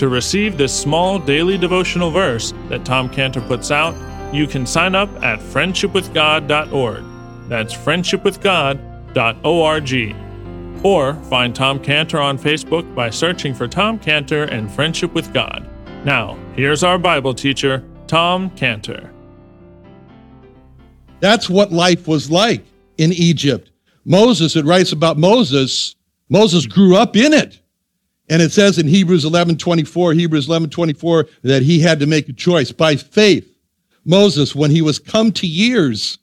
To receive this small daily devotional verse that Tom Cantor puts out, you can sign up at friendshipwithgod.org. That's friendshipwithgod.org. Or find Tom Cantor on Facebook by searching for Tom Cantor and Friendship with God. Now, here's our Bible teacher, Tom Cantor. That's what life was like in Egypt. Moses, it writes about Moses, Moses grew up in it. And it says in Hebrews 11 24, Hebrews 11 24, that he had to make a choice. By faith, Moses, when he was come to years,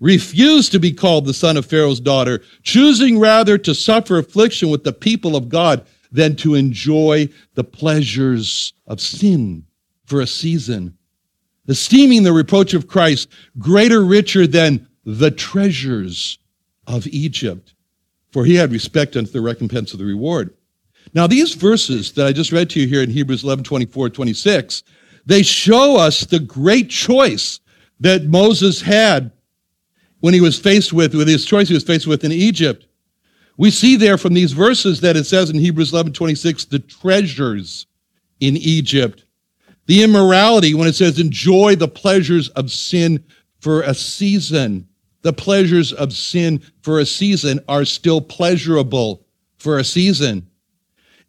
refused to be called the son of Pharaoh's daughter, choosing rather to suffer affliction with the people of God than to enjoy the pleasures of sin for a season, esteeming the reproach of Christ greater, richer than the treasures of Egypt, for he had respect unto the recompense of the reward. Now, these verses that I just read to you here in Hebrews 11, 24, 26, they show us the great choice that Moses had when he was faced with, with his choice he was faced with in Egypt. We see there from these verses that it says in Hebrews 11, 26, the treasures in Egypt. The immorality, when it says enjoy the pleasures of sin for a season. The pleasures of sin for a season are still pleasurable for a season.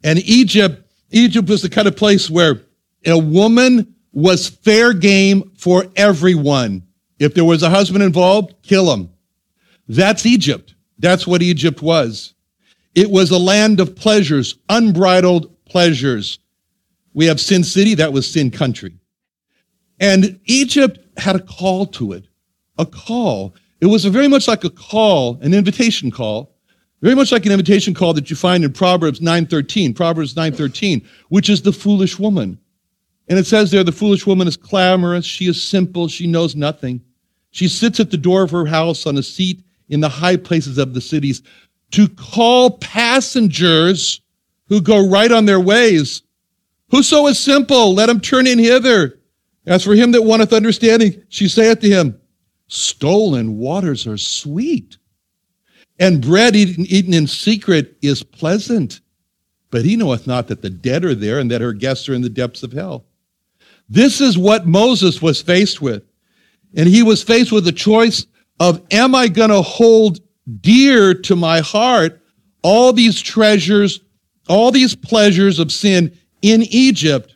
And Egypt, Egypt was the kind of place where a woman was fair game for everyone. If there was a husband involved, kill him. That's Egypt. That's what Egypt was. It was a land of pleasures, unbridled pleasures. We have Sin City, that was Sin Country. And Egypt had a call to it, a call. It was very much like a call, an invitation call very much like an invitation call that you find in Proverbs 9:13, Proverbs 9:13, which is the foolish woman. And it says there the foolish woman is clamorous, she is simple, she knows nothing. She sits at the door of her house on a seat in the high places of the cities to call passengers who go right on their ways. Whoso is simple, let him turn in hither. As for him that wanteth understanding, she saith to him, Stolen waters are sweet. And bread eaten, eaten in secret is pleasant, but he knoweth not that the dead are there and that her guests are in the depths of hell. This is what Moses was faced with. And he was faced with the choice of, am I going to hold dear to my heart all these treasures, all these pleasures of sin in Egypt?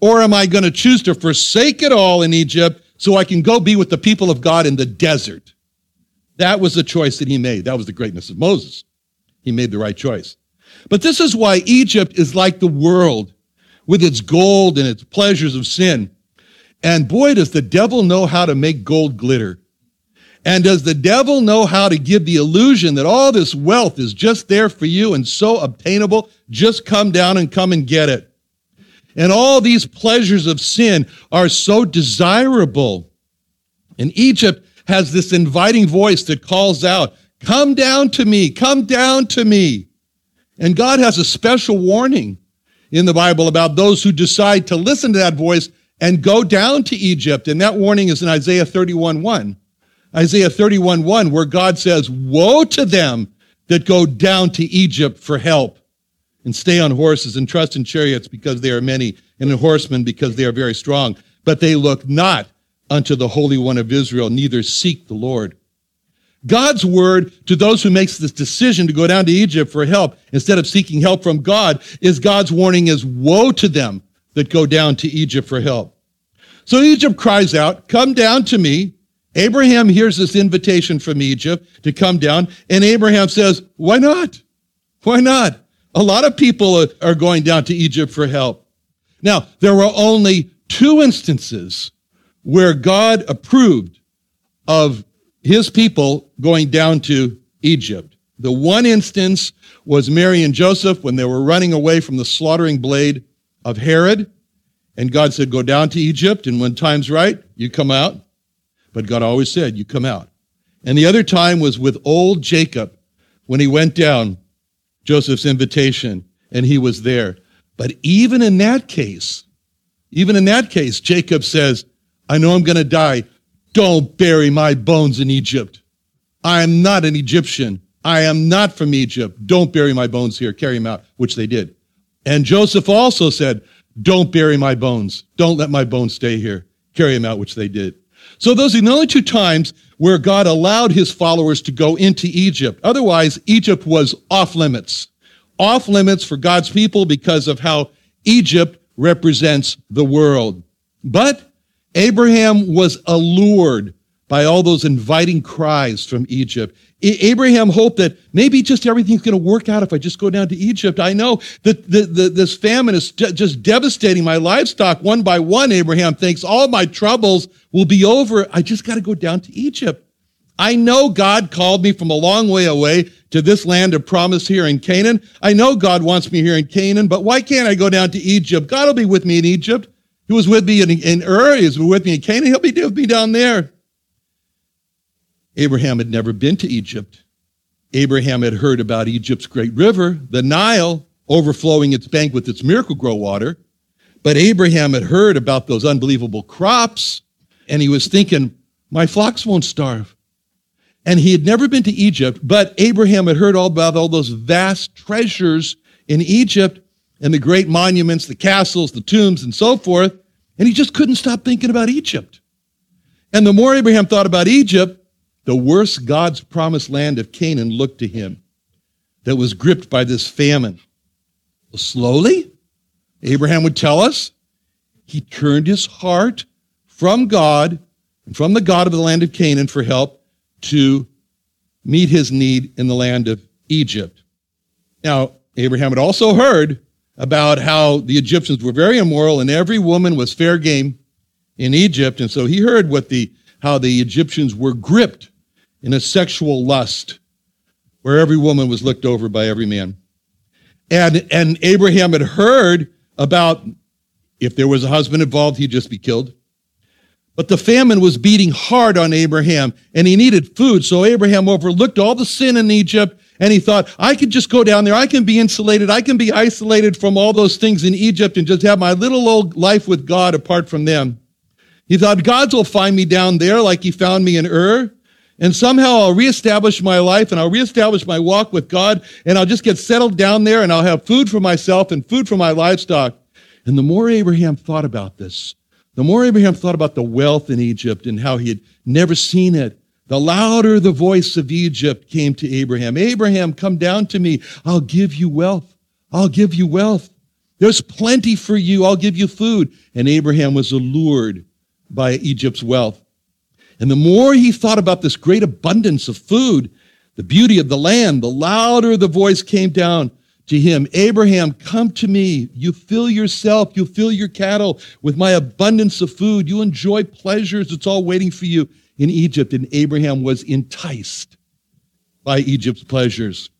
Or am I going to choose to forsake it all in Egypt so I can go be with the people of God in the desert? That was the choice that he made. That was the greatness of Moses. He made the right choice. But this is why Egypt is like the world with its gold and its pleasures of sin. And boy, does the devil know how to make gold glitter. And does the devil know how to give the illusion that all this wealth is just there for you and so obtainable? Just come down and come and get it. And all these pleasures of sin are so desirable. In Egypt, has this inviting voice that calls out, Come down to me, come down to me. And God has a special warning in the Bible about those who decide to listen to that voice and go down to Egypt. And that warning is in Isaiah 31 1. Isaiah 31 1, where God says, Woe to them that go down to Egypt for help and stay on horses and trust in chariots because they are many and in horsemen because they are very strong. But they look not unto the Holy One of Israel, neither seek the Lord. God's word to those who makes this decision to go down to Egypt for help instead of seeking help from God is God's warning is woe to them that go down to Egypt for help. So Egypt cries out, come down to me. Abraham hears this invitation from Egypt to come down and Abraham says, why not? Why not? A lot of people are going down to Egypt for help. Now, there were only two instances where God approved of his people going down to Egypt. The one instance was Mary and Joseph when they were running away from the slaughtering blade of Herod. And God said, Go down to Egypt, and when time's right, you come out. But God always said, You come out. And the other time was with old Jacob when he went down, Joseph's invitation, and he was there. But even in that case, even in that case, Jacob says, I know I'm going to die. Don't bury my bones in Egypt. I am not an Egyptian. I am not from Egypt. Don't bury my bones here. Carry them out, which they did. And Joseph also said, Don't bury my bones. Don't let my bones stay here. Carry them out, which they did. So those are the only two times where God allowed his followers to go into Egypt. Otherwise, Egypt was off limits. Off limits for God's people because of how Egypt represents the world. But Abraham was allured by all those inviting cries from Egypt. Abraham hoped that maybe just everything's going to work out if I just go down to Egypt. I know that the, the, this famine is just devastating my livestock one by one. Abraham thinks all my troubles will be over. I just got to go down to Egypt. I know God called me from a long way away to this land of promise here in Canaan. I know God wants me here in Canaan, but why can't I go down to Egypt? God will be with me in Egypt. He was with me in, in Ur. He was with me in Canaan. He'll be with me down there. Abraham had never been to Egypt. Abraham had heard about Egypt's great river, the Nile, overflowing its bank with its miracle grow water. But Abraham had heard about those unbelievable crops, and he was thinking, my flocks won't starve. And he had never been to Egypt, but Abraham had heard all about all those vast treasures in Egypt and the great monuments, the castles, the tombs, and so forth. And he just couldn't stop thinking about Egypt. And the more Abraham thought about Egypt, the worse God's promised land of Canaan looked to him that was gripped by this famine. Well, slowly, Abraham would tell us, he turned his heart from God and from the God of the land of Canaan for help to meet his need in the land of Egypt. Now, Abraham had also heard about how the Egyptians were very immoral and every woman was fair game in Egypt. And so he heard what the, how the Egyptians were gripped in a sexual lust where every woman was looked over by every man. And, and Abraham had heard about if there was a husband involved, he'd just be killed. But the famine was beating hard on Abraham and he needed food. So Abraham overlooked all the sin in Egypt and he thought, I could just go down there. I can be insulated. I can be isolated from all those things in Egypt and just have my little old life with God apart from them. He thought, God's will find me down there like he found me in Ur. And somehow I'll reestablish my life and I'll reestablish my walk with God and I'll just get settled down there and I'll have food for myself and food for my livestock. And the more Abraham thought about this, the more Abraham thought about the wealth in Egypt and how he had never seen it the louder the voice of Egypt came to Abraham. Abraham, come down to me. I'll give you wealth. I'll give you wealth. There's plenty for you. I'll give you food. And Abraham was allured by Egypt's wealth. And the more he thought about this great abundance of food, the beauty of the land, the louder the voice came down to him. Abraham, come to me. You fill yourself, you fill your cattle with my abundance of food. You enjoy pleasures. It's all waiting for you in Egypt, and Abraham was enticed by Egypt's pleasures.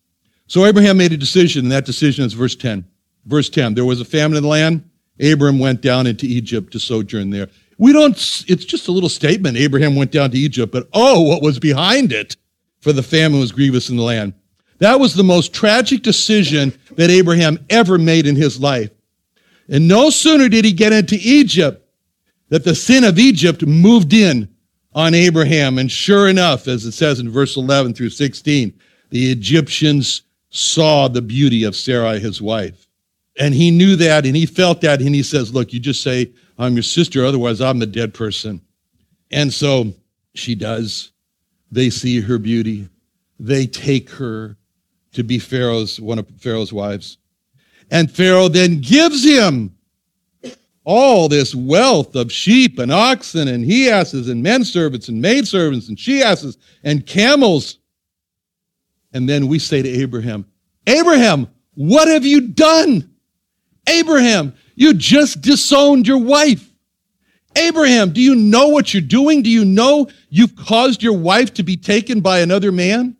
So Abraham made a decision, and that decision is verse 10. Verse 10 there was a famine in the land. Abram went down into Egypt to sojourn there. We don't, it's just a little statement. Abraham went down to Egypt, but oh, what was behind it? For the famine was grievous in the land. That was the most tragic decision that Abraham ever made in his life. And no sooner did he get into Egypt that the sin of Egypt moved in on Abraham. And sure enough, as it says in verse 11 through 16, the Egyptians saw the beauty of Sarai, his wife. And he knew that and he felt that. And he says, Look, you just say, I'm your sister, otherwise I'm the dead person. And so she does. They see her beauty. They take her to be Pharaoh's, one of Pharaoh's wives. And Pharaoh then gives him all this wealth of sheep and oxen and he asses and men servants and maid servants and she asses and camels. And then we say to Abraham, Abraham, what have you done? Abraham, you just disowned your wife. Abraham, do you know what you're doing? Do you know you've caused your wife to be taken by another man?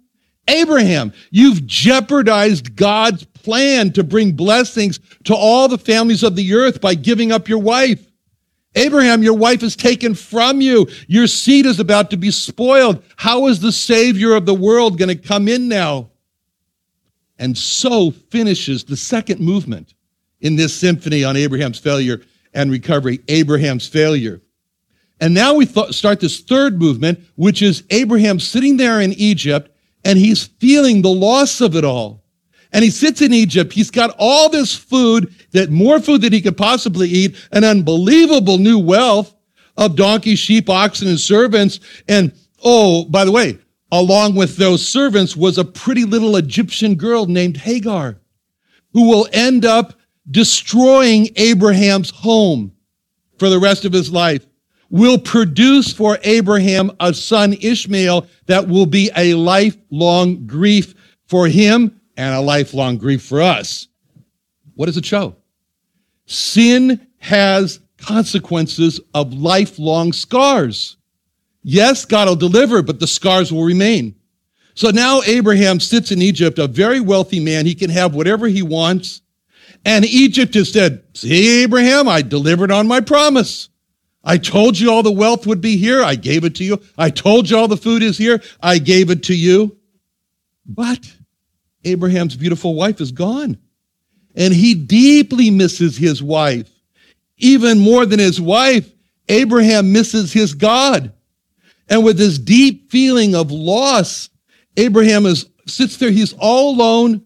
Abraham, you've jeopardized God's plan to bring blessings to all the families of the earth by giving up your wife. Abraham, your wife is taken from you. Your seed is about to be spoiled. How is the Savior of the world going to come in now? And so finishes the second movement in this symphony on Abraham's failure and recovery, Abraham's failure. And now we th- start this third movement, which is Abraham sitting there in Egypt and he's feeling the loss of it all. And he sits in Egypt. He's got all this food, that more food than he could possibly eat, an unbelievable new wealth of donkeys, sheep, oxen, and servants. And oh, by the way, along with those servants was a pretty little Egyptian girl named Hagar, who will end up destroying Abraham's home for the rest of his life, will produce for Abraham a son, Ishmael, that will be a lifelong grief for him and a lifelong grief for us. What does it show? Sin has consequences of lifelong scars. Yes, God will deliver, but the scars will remain. So now Abraham sits in Egypt, a very wealthy man. He can have whatever he wants. And Egypt has said, See, Abraham, I delivered on my promise. I told you all the wealth would be here. I gave it to you. I told you all the food is here. I gave it to you. But Abraham's beautiful wife is gone. And he deeply misses his wife. Even more than his wife, Abraham misses his God. And with this deep feeling of loss, Abraham is, sits there. He's all alone,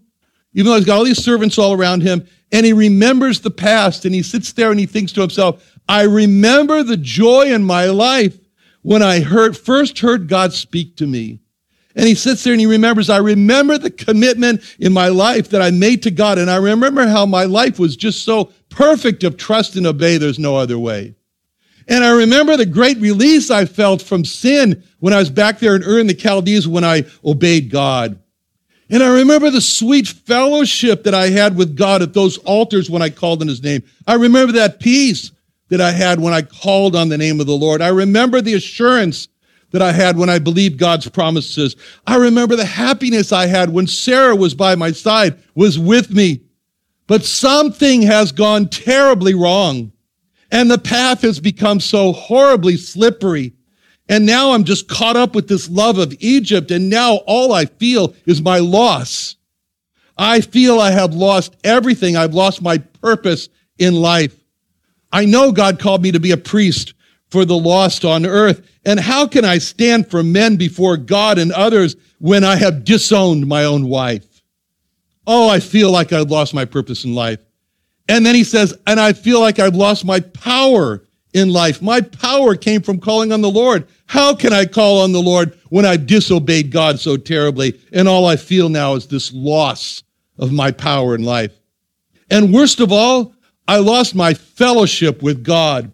even though he's got all these servants all around him and he remembers the past and he sits there and he thinks to himself, I remember the joy in my life when I heard, first heard God speak to me. And he sits there and he remembers, I remember the commitment in my life that I made to God. And I remember how my life was just so perfect of trust and obey. There's no other way. And I remember the great release I felt from sin when I was back there in Ur in the Chaldees when I obeyed God. And I remember the sweet fellowship that I had with God at those altars when I called on his name. I remember that peace that I had when I called on the name of the Lord. I remember the assurance that I had when I believed God's promises. I remember the happiness I had when Sarah was by my side, was with me. But something has gone terribly wrong. And the path has become so horribly slippery and now I'm just caught up with this love of Egypt. And now all I feel is my loss. I feel I have lost everything. I've lost my purpose in life. I know God called me to be a priest for the lost on earth. And how can I stand for men before God and others when I have disowned my own wife? Oh, I feel like I've lost my purpose in life. And then he says, and I feel like I've lost my power in life. My power came from calling on the Lord. How can I call on the Lord when I disobeyed God so terribly? And all I feel now is this loss of my power in life. And worst of all, I lost my fellowship with God.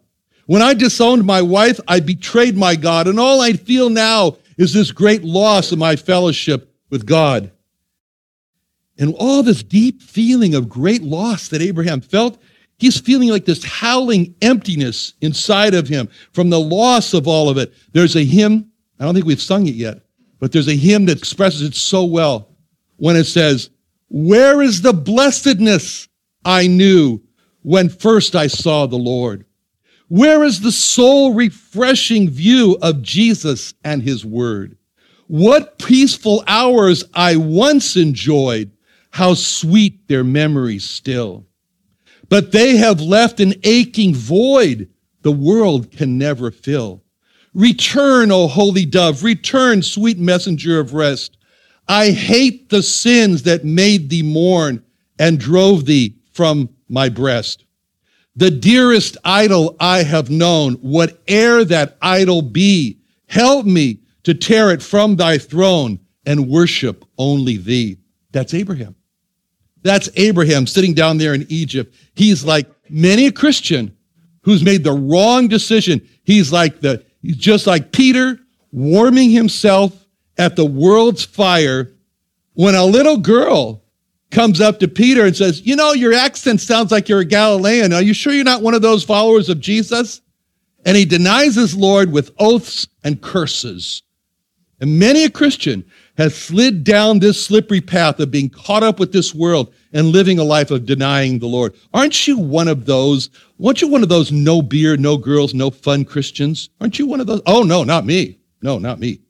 When I disowned my wife, I betrayed my God. And all I feel now is this great loss of my fellowship with God. And all this deep feeling of great loss that Abraham felt He's feeling like this howling emptiness inside of him from the loss of all of it. There's a hymn, I don't think we've sung it yet, but there's a hymn that expresses it so well when it says, Where is the blessedness I knew when first I saw the Lord? Where is the soul refreshing view of Jesus and his word? What peaceful hours I once enjoyed, how sweet their memories still. But they have left an aching void the world can never fill. Return, O holy dove, return, sweet messenger of rest. I hate the sins that made thee mourn and drove thee from my breast. The dearest idol I have known, whate'er that idol be, help me to tear it from thy throne and worship only thee. That's Abraham. That's Abraham sitting down there in Egypt. He's like many a Christian who's made the wrong decision. He's like the, he's just like Peter warming himself at the world's fire when a little girl comes up to Peter and says, You know, your accent sounds like you're a Galilean. Are you sure you're not one of those followers of Jesus? And he denies his Lord with oaths and curses. And many a Christian has slid down this slippery path of being caught up with this world and living a life of denying the Lord. Aren't you one of those? Aren't you one of those no beer, no girls, no fun Christians? Aren't you one of those? Oh, no, not me. No, not me.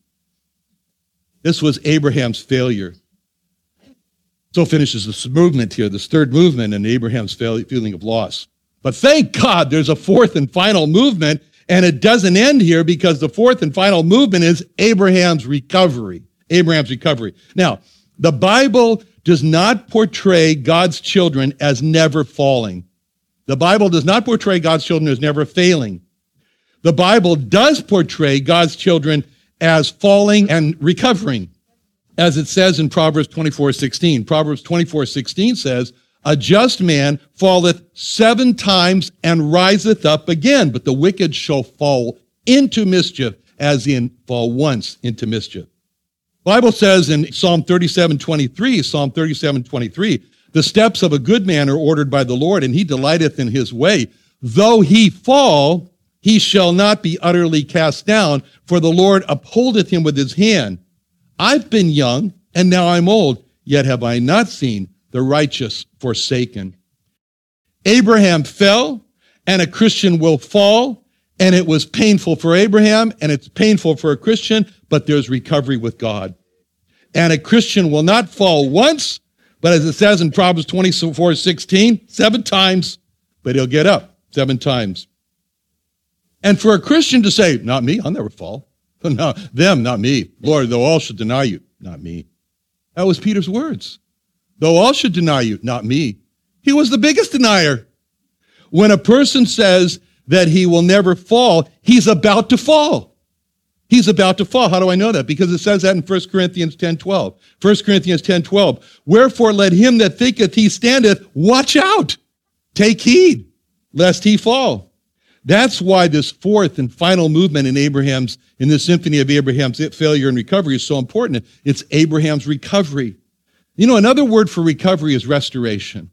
This was Abraham's failure. So finishes this movement here, this third movement, and Abraham's feeling of loss. But thank God there's a fourth and final movement, and it doesn't end here because the fourth and final movement is Abraham's recovery. Abraham's recovery. Now, the Bible does not portray God's children as never falling. The Bible does not portray God's children as never failing. The Bible does portray God's children as falling and recovering as it says in Proverbs 24 16. Proverbs 24 16 says, A just man falleth seven times and riseth up again, but the wicked shall fall into mischief, as in fall once into mischief. Bible says in Psalm 37 23, Psalm 37 23, the steps of a good man are ordered by the Lord, and he delighteth in his way. Though he fall, he shall not be utterly cast down, for the Lord upholdeth him with his hand. I've been young, and now I'm old, yet have I not seen the righteous forsaken. Abraham fell, and a Christian will fall, and it was painful for Abraham, and it's painful for a Christian, but there's recovery with God. And a Christian will not fall once, but as it says in Proverbs 24 16, seven times, but he'll get up seven times. And for a Christian to say, Not me, I'll never fall. No, them, not me. Lord, though all should deny you, not me. That was Peter's words. Though all should deny you, not me. He was the biggest denier. When a person says that he will never fall, he's about to fall. He's about to fall. How do I know that? Because it says that in 1 Corinthians 10 12. 1 Corinthians 10 12. Wherefore let him that thinketh he standeth watch out. Take heed, lest he fall. That's why this fourth and final movement in Abraham's, in the symphony of Abraham's failure and recovery is so important. It's Abraham's recovery. You know, another word for recovery is restoration.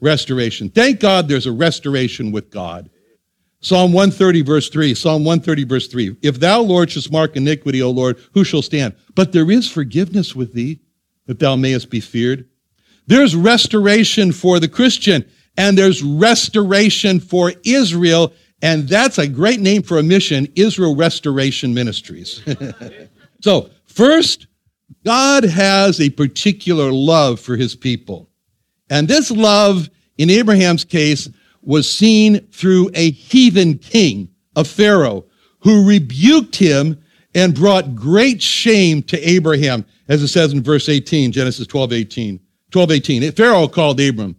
Restoration. Thank God there's a restoration with God. Psalm 130, verse 3. Psalm 130, verse 3. If thou, Lord, shouldst mark iniquity, O Lord, who shall stand? But there is forgiveness with thee, that thou mayest be feared. There's restoration for the Christian, and there's restoration for Israel and that's a great name for a mission, Israel Restoration Ministries. so, first, God has a particular love for his people. And this love, in Abraham's case, was seen through a heathen king, a Pharaoh, who rebuked him and brought great shame to Abraham, as it says in verse 18, Genesis 12, 18. 12, 18. Pharaoh called Abram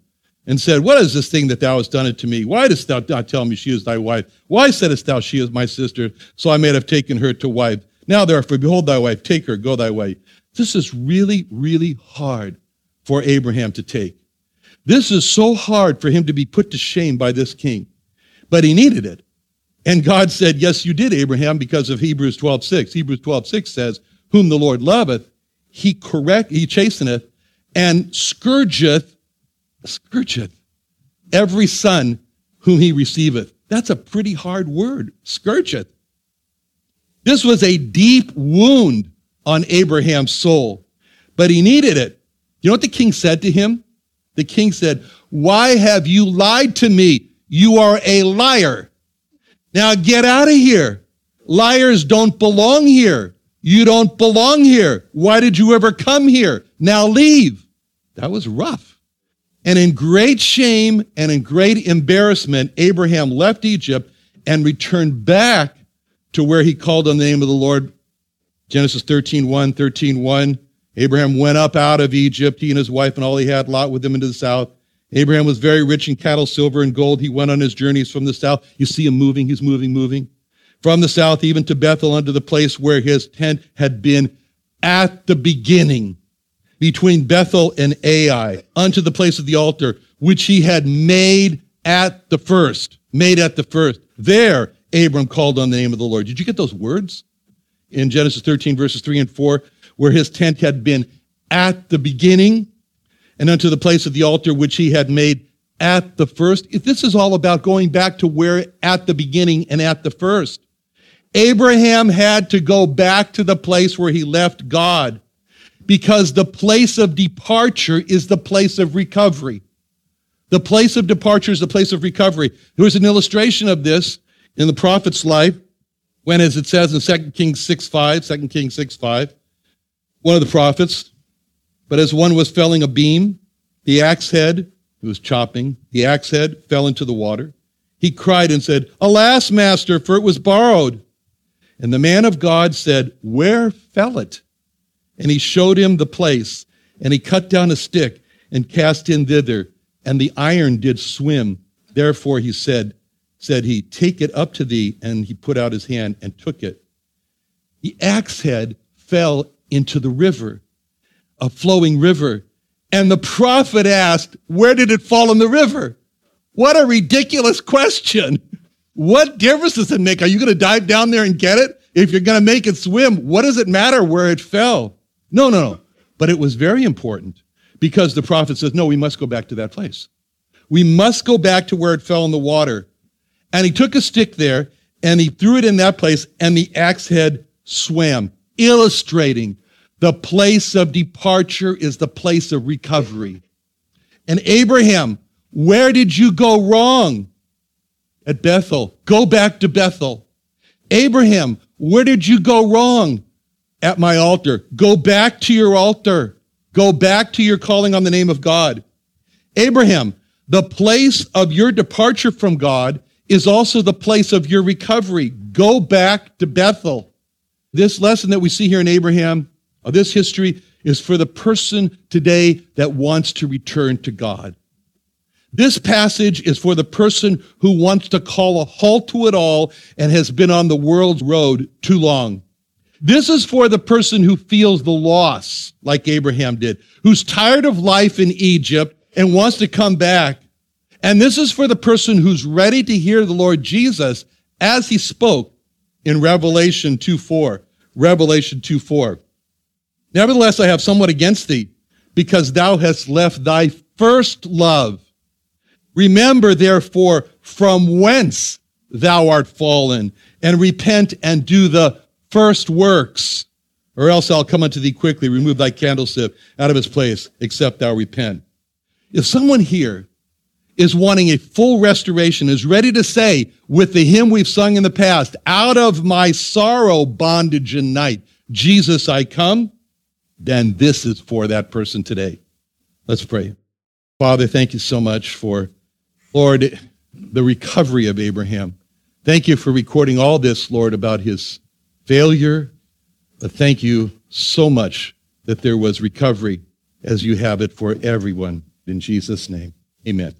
and said, What is this thing that thou hast done it to me? Why dost thou not tell me she is thy wife? Why saidst thou she is my sister? So I may have taken her to wife. Now therefore, behold thy wife, take her, go thy way. This is really, really hard for Abraham to take. This is so hard for him to be put to shame by this king. But he needed it. And God said, Yes, you did, Abraham, because of Hebrews 12, 6. Hebrews 12, 6 says, Whom the Lord loveth, he correct, he chasteneth, and scourgeth scourgeth every son whom he receiveth. That's a pretty hard word, scourgeth. This was a deep wound on Abraham's soul, but he needed it. You know what the king said to him? The king said, Why have you lied to me? You are a liar. Now get out of here. Liars don't belong here. You don't belong here. Why did you ever come here? Now leave. That was rough. And in great shame and in great embarrassment, Abraham left Egypt and returned back to where he called on the name of the Lord. Genesis 13, 1, 13, 1. Abraham went up out of Egypt, he and his wife and all he had, Lot with him into the south. Abraham was very rich in cattle, silver, and gold. He went on his journeys from the south. You see him moving, he's moving, moving. From the south, even to Bethel, unto the place where his tent had been at the beginning, between Bethel and Ai, unto the place of the altar, which he had made at the first. Made at the first. There, Abram called on the name of the Lord. Did you get those words? In Genesis 13, verses 3 and 4, where his tent had been at the beginning, and unto the place of the altar which he had made at the first. If this is all about going back to where at the beginning and at the first. Abraham had to go back to the place where he left God because the place of departure is the place of recovery. The place of departure is the place of recovery. There was an illustration of this in the prophet's life when, as it says in 2 Kings 6 5, 2 Kings 6 5, one of the prophets, but as one was felling a beam, the axe head, who was chopping, the axe head fell into the water. He cried and said, Alas, master, for it was borrowed. And the man of God said, Where fell it? And he showed him the place, and he cut down a stick and cast in thither, and the iron did swim. Therefore he said, said he, Take it up to thee. And he put out his hand and took it. The axe head fell into the river a flowing river. And the prophet asked, Where did it fall in the river? What a ridiculous question. What difference does it make? Are you going to dive down there and get it? If you're going to make it swim, what does it matter where it fell? No, no, no. But it was very important because the prophet says, No, we must go back to that place. We must go back to where it fell in the water. And he took a stick there and he threw it in that place, and the axe head swam, illustrating the place of departure is the place of recovery. And Abraham, where did you go wrong? At Bethel. Go back to Bethel. Abraham, where did you go wrong? At my altar. Go back to your altar. Go back to your calling on the name of God. Abraham, the place of your departure from God is also the place of your recovery. Go back to Bethel. This lesson that we see here in Abraham of this history is for the person today that wants to return to God. This passage is for the person who wants to call a halt to it all and has been on the world's road too long. This is for the person who feels the loss, like Abraham did, who's tired of life in Egypt and wants to come back. And this is for the person who's ready to hear the Lord Jesus as he spoke in Revelation 2 4. Revelation 2 4. Nevertheless, I have somewhat against thee, because thou hast left thy first love. Remember, therefore, from whence thou art fallen, and repent and do the first works, or else I'll come unto thee quickly, remove thy candlestick out of its place, except thou repent. If someone here is wanting a full restoration, is ready to say, with the hymn we've sung in the past, out of my sorrow, bondage, and night, Jesus, I come, then this is for that person today. Let's pray. Father, thank you so much for, Lord, the recovery of Abraham. Thank you for recording all this, Lord, about his failure. But thank you so much that there was recovery as you have it for everyone. In Jesus' name, amen.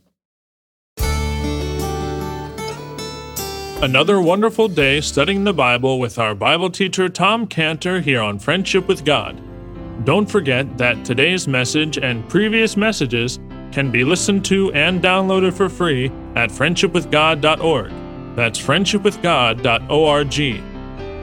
Another wonderful day studying the Bible with our Bible teacher Tom Cantor here on Friendship with God. Don't forget that today's message and previous messages can be listened to and downloaded for free at friendshipwithgod.org. That's friendshipwithgod.org.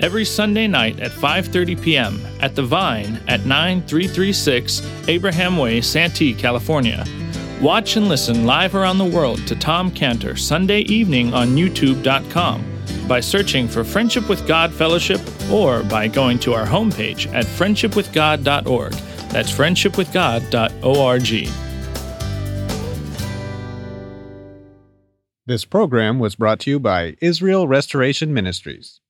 every Sunday night at 5:30 p.m. at The Vine at 9336 Abraham Way, Santee, California. Watch and listen live around the world to Tom Cantor Sunday evening on youtube.com by searching for Friendship with God Fellowship or by going to our homepage at friendshipwithgod.org. That's friendshipwithgod.org. This program was brought to you by Israel Restoration Ministries.